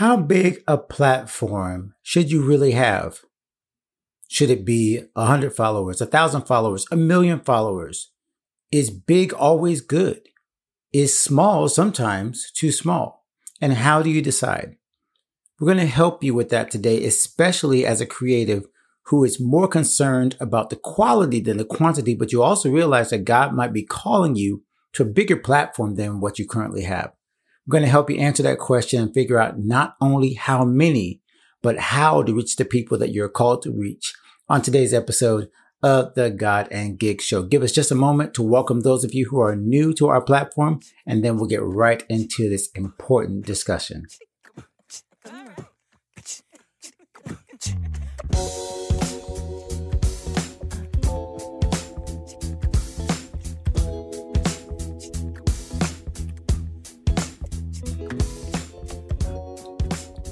How big a platform should you really have? Should it be a hundred followers, a thousand followers, a million followers? Is big always good? Is small sometimes too small? And how do you decide? We're going to help you with that today, especially as a creative who is more concerned about the quality than the quantity, but you also realize that God might be calling you to a bigger platform than what you currently have. Going to help you answer that question and figure out not only how many, but how to reach the people that you're called to reach on today's episode of the God and Gig Show. Give us just a moment to welcome those of you who are new to our platform, and then we'll get right into this important discussion.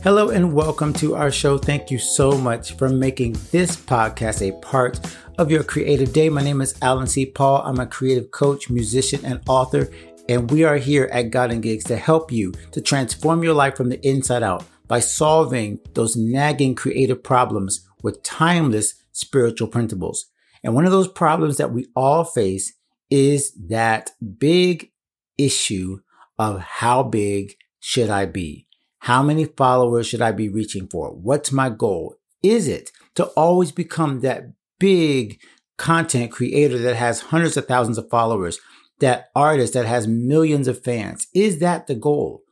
Hello and welcome to our show. Thank you so much for making this podcast a part of your creative day. My name is Allen C. Paul. I'm a creative coach, musician, and author, and we are here at God and Gigs to help you to transform your life from the inside out by solving those nagging creative problems with timeless spiritual principles. And one of those problems that we all face is that big issue of how big should I be? How many followers should I be reaching for? What's my goal? Is it to always become that big content creator that has hundreds of thousands of followers, that artist that has millions of fans? Is that the goal?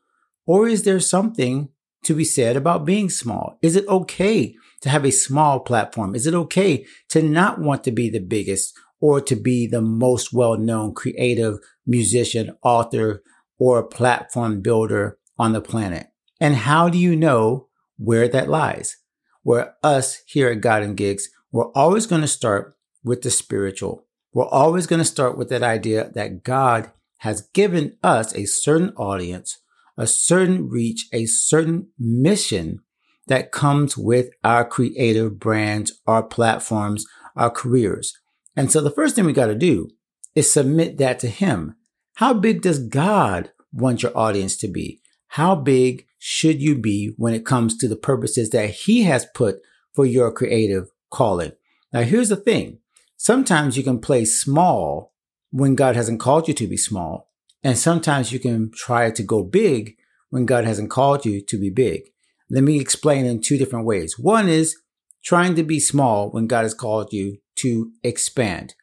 Or is there something to be said about being small? Is it okay to have a small platform? Is it okay to not want to be the biggest or to be the most well known creative musician, author, or platform builder on the planet? And how do you know where that lies? Where us here at God and Gigs, we're always going to start with the spiritual. We're always going to start with that idea that God has given us a certain audience, a certain reach, a certain mission that comes with our creative brands, our platforms, our careers. And so the first thing we got to do is submit that to Him. How big does God want your audience to be? How big should you be when it comes to the purposes that He has put for your creative calling? Now, here's the thing. Sometimes you can play small when God hasn't called you to be small. And sometimes you can try to go big when God hasn't called you to be big. Let me explain in two different ways. One is trying to be small when God has called you to expand.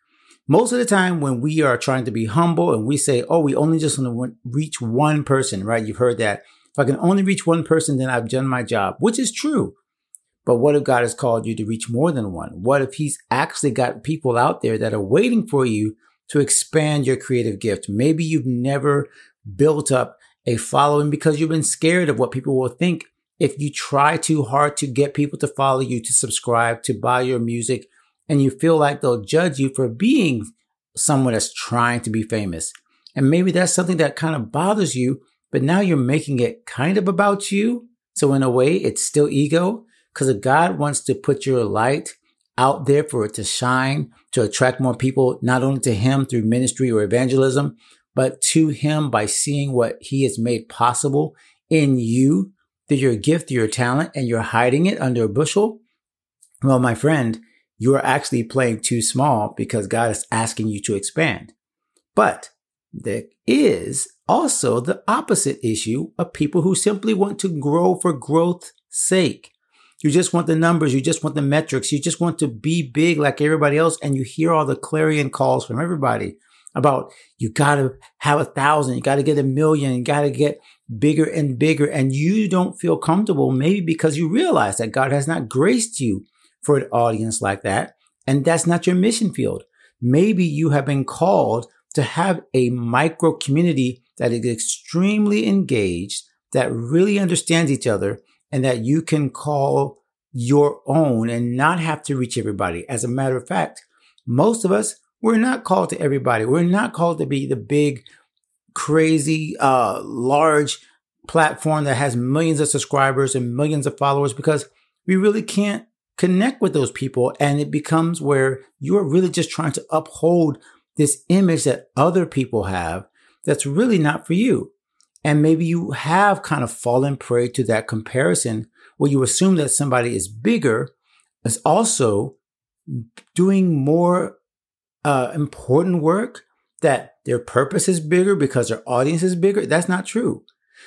Most of the time when we are trying to be humble and we say, oh, we only just want to reach one person, right? You've heard that. If I can only reach one person, then I've done my job, which is true. But what if God has called you to reach more than one? What if He's actually got people out there that are waiting for you to expand your creative gift? Maybe you've never built up a following because you've been scared of what people will think if you try too hard to get people to follow you, to subscribe, to buy your music, and you feel like they'll judge you for being someone that's trying to be famous. And maybe that's something that kind of bothers you but now you're making it kind of about you. So in a way, it's still ego because God wants to put your light out there for it to shine, to attract more people, not only to him through ministry or evangelism, but to him by seeing what he has made possible in you through your gift, through your talent, and you're hiding it under a bushel. Well, my friend, you are actually playing too small because God is asking you to expand. But there is also the opposite issue of people who simply want to grow for growth's sake. You just want the numbers, you just want the metrics, you just want to be big like everybody else, and you hear all the clarion calls from everybody about you gotta have a thousand, you gotta get a million, you gotta get bigger and bigger, and you don't feel comfortable, maybe because you realize that God has not graced you for an audience like that, and that's not your mission field. Maybe you have been called to have a micro community that is extremely engaged, that really understands each other, and that you can call your own and not have to reach everybody. As a matter of fact, most of us, we're not called to everybody. We're not called to be the big, crazy, uh, large platform that has millions of subscribers and millions of followers because we really can't connect with those people. And it becomes where you're really just trying to uphold this image that other people have that's really not for you. And maybe you have kind of fallen prey to that comparison where you assume that somebody is bigger is also doing more uh, important work, that their purpose is bigger because their audience is bigger. That's not true.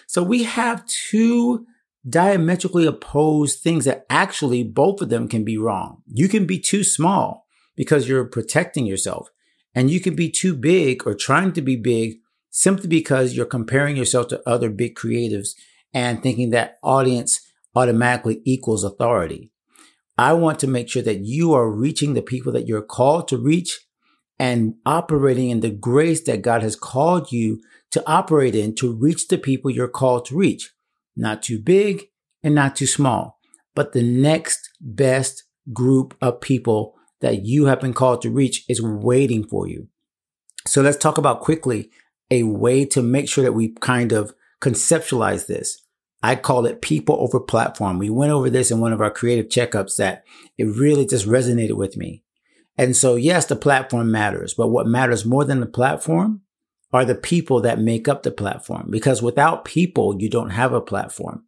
So we have two diametrically opposed things that actually both of them can be wrong. You can be too small because you're protecting yourself and you can be too big or trying to be big simply because you're comparing yourself to other big creatives and thinking that audience automatically equals authority. I want to make sure that you are reaching the people that you're called to reach and operating in the grace that God has called you to operate in to reach the people you're called to reach. Not too big and not too small, but the next best group of people that you have been called to reach is waiting for you. So let's talk about quickly a way to make sure that we kind of conceptualize this. I call it people over platform. We went over this in one of our creative checkups that it really just resonated with me. And so, yes, the platform matters, but what matters more than the platform are the people that make up the platform. Because without people, you don't have a platform.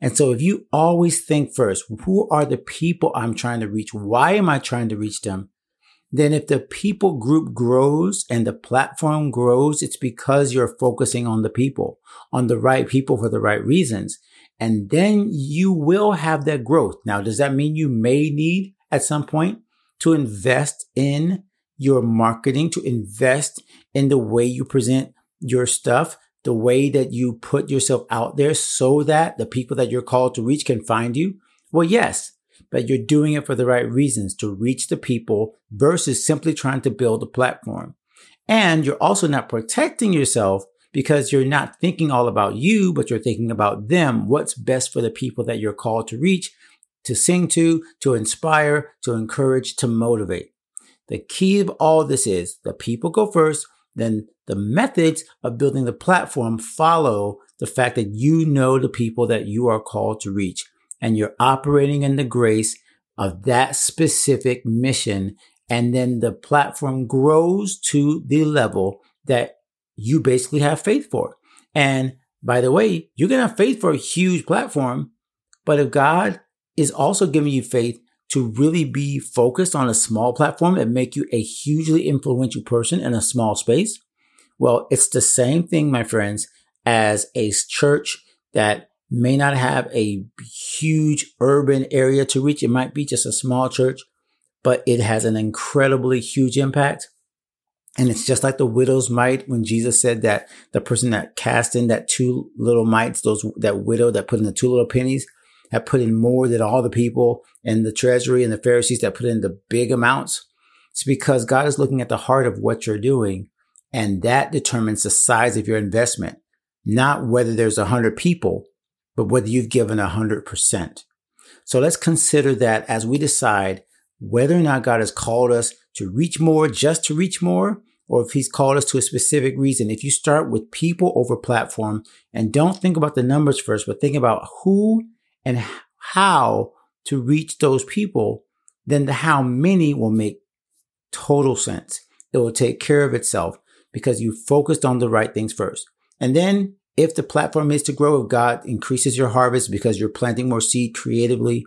And so if you always think first, who are the people I'm trying to reach? Why am I trying to reach them? then if the people group grows and the platform grows, it's because you're focusing on the people, on the right people for the right reasons. And then you will have that growth. Now, does that mean you may need at some point to invest in your marketing, to invest in the way you present your stuff, the way that you put yourself out there so that the people that you're called to reach can find you? Well, yes, but you're doing it for the right reasons to reach the people versus simply trying to build a platform. And you're also not protecting yourself because you're not thinking all about you, but you're thinking about them. What's best for the people that you're called to reach, to sing to, to inspire, to encourage, to motivate. The key of all this is the people go first, then the methods of building the platform follow the fact that you know the people that you are called to reach and you're operating in the grace of that specific mission. And then the platform grows to the level that you basically have faith for. And by the way, you're going to have faith for a huge platform. But if God is also giving you faith to really be focused on a small platform and make you a hugely influential person in a small space, well, it's the same thing, my friends, as a church that may not have a huge urban area to reach. It might be just a small church, but it has an incredibly huge impact. And it's just like the widow's mite when Jesus said that the person that cast in that two little mites, those that widow that put in the two little pennies, had put in more than all the people in the treasury and the Pharisees that put in the big amounts. It's because God is looking at the heart of what you're doing, and that determines the size of your investment, not whether there's a hundred people but whether you've given 100%. So let's consider that as we decide whether or not God has called us to reach more just to reach more, or if he's called us to a specific reason. If you start with people over platform and don't think about the numbers first, but think about who and how to reach those people, then the how many will make total sense. It will take care of itself because you focused on the right things first. And then if the platform is to grow, if God increases your harvest because you're planting more seed creatively,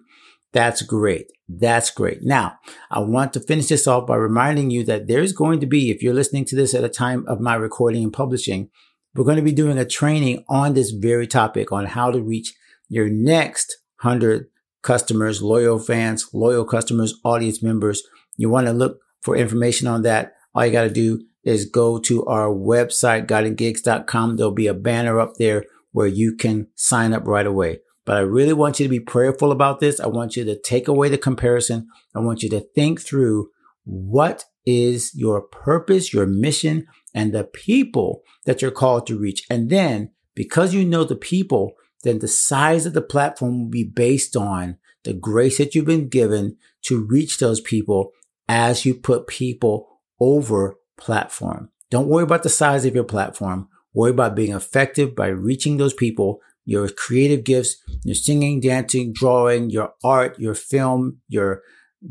that's great. That's great. Now, I want to finish this off by reminding you that there's going to be, if you're listening to this at a time of my recording and publishing, we're going to be doing a training on this very topic on how to reach your next 100 customers, loyal fans, loyal customers, audience members. You want to look for information on that. All you got to do is go to our website, godandgigs.com. There'll be a banner up there where you can sign up right away. But I really want you to be prayerful about this. I want you to take away the comparison. I want you to think through what is your purpose, your mission, and the people that you're called to reach. And then because you know the people, then the size of the platform will be based on the grace that you've been given to reach those people as you put people over platform. Don't worry about the size of your platform. Worry about being effective by reaching those people, your creative gifts, your singing, dancing, drawing, your art, your film, your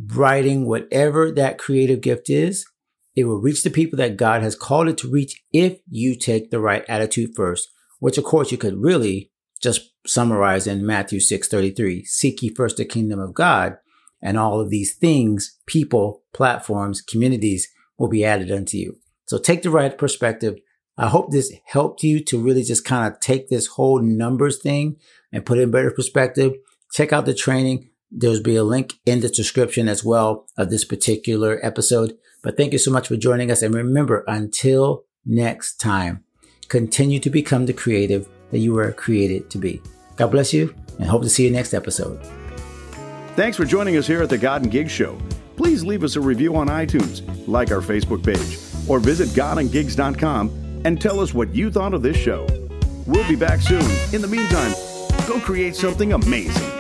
writing, whatever that creative gift is. It will reach the people that God has called it to reach if you take the right attitude first. which of course you could really just summarize in Matthew 6:33, seek ye first the kingdom of God, and all of these things, people, platforms, communities will be added unto you. So take the right perspective. I hope this helped you to really just kind of take this whole numbers thing and put it in better perspective. Check out the training. There'll be a link in the description as well of this particular episode. But thank you so much for joining us. And remember, until next time, continue to become the creative that you were created to be. God bless you and hope to see you next episode. Thanks for joining us here at the God and Gig Show. Please leave us a review on iTunes, like our Facebook page, or visit godandgigs.com and tell us what you thought of this show. We'll be back soon. In the meantime, go create something amazing.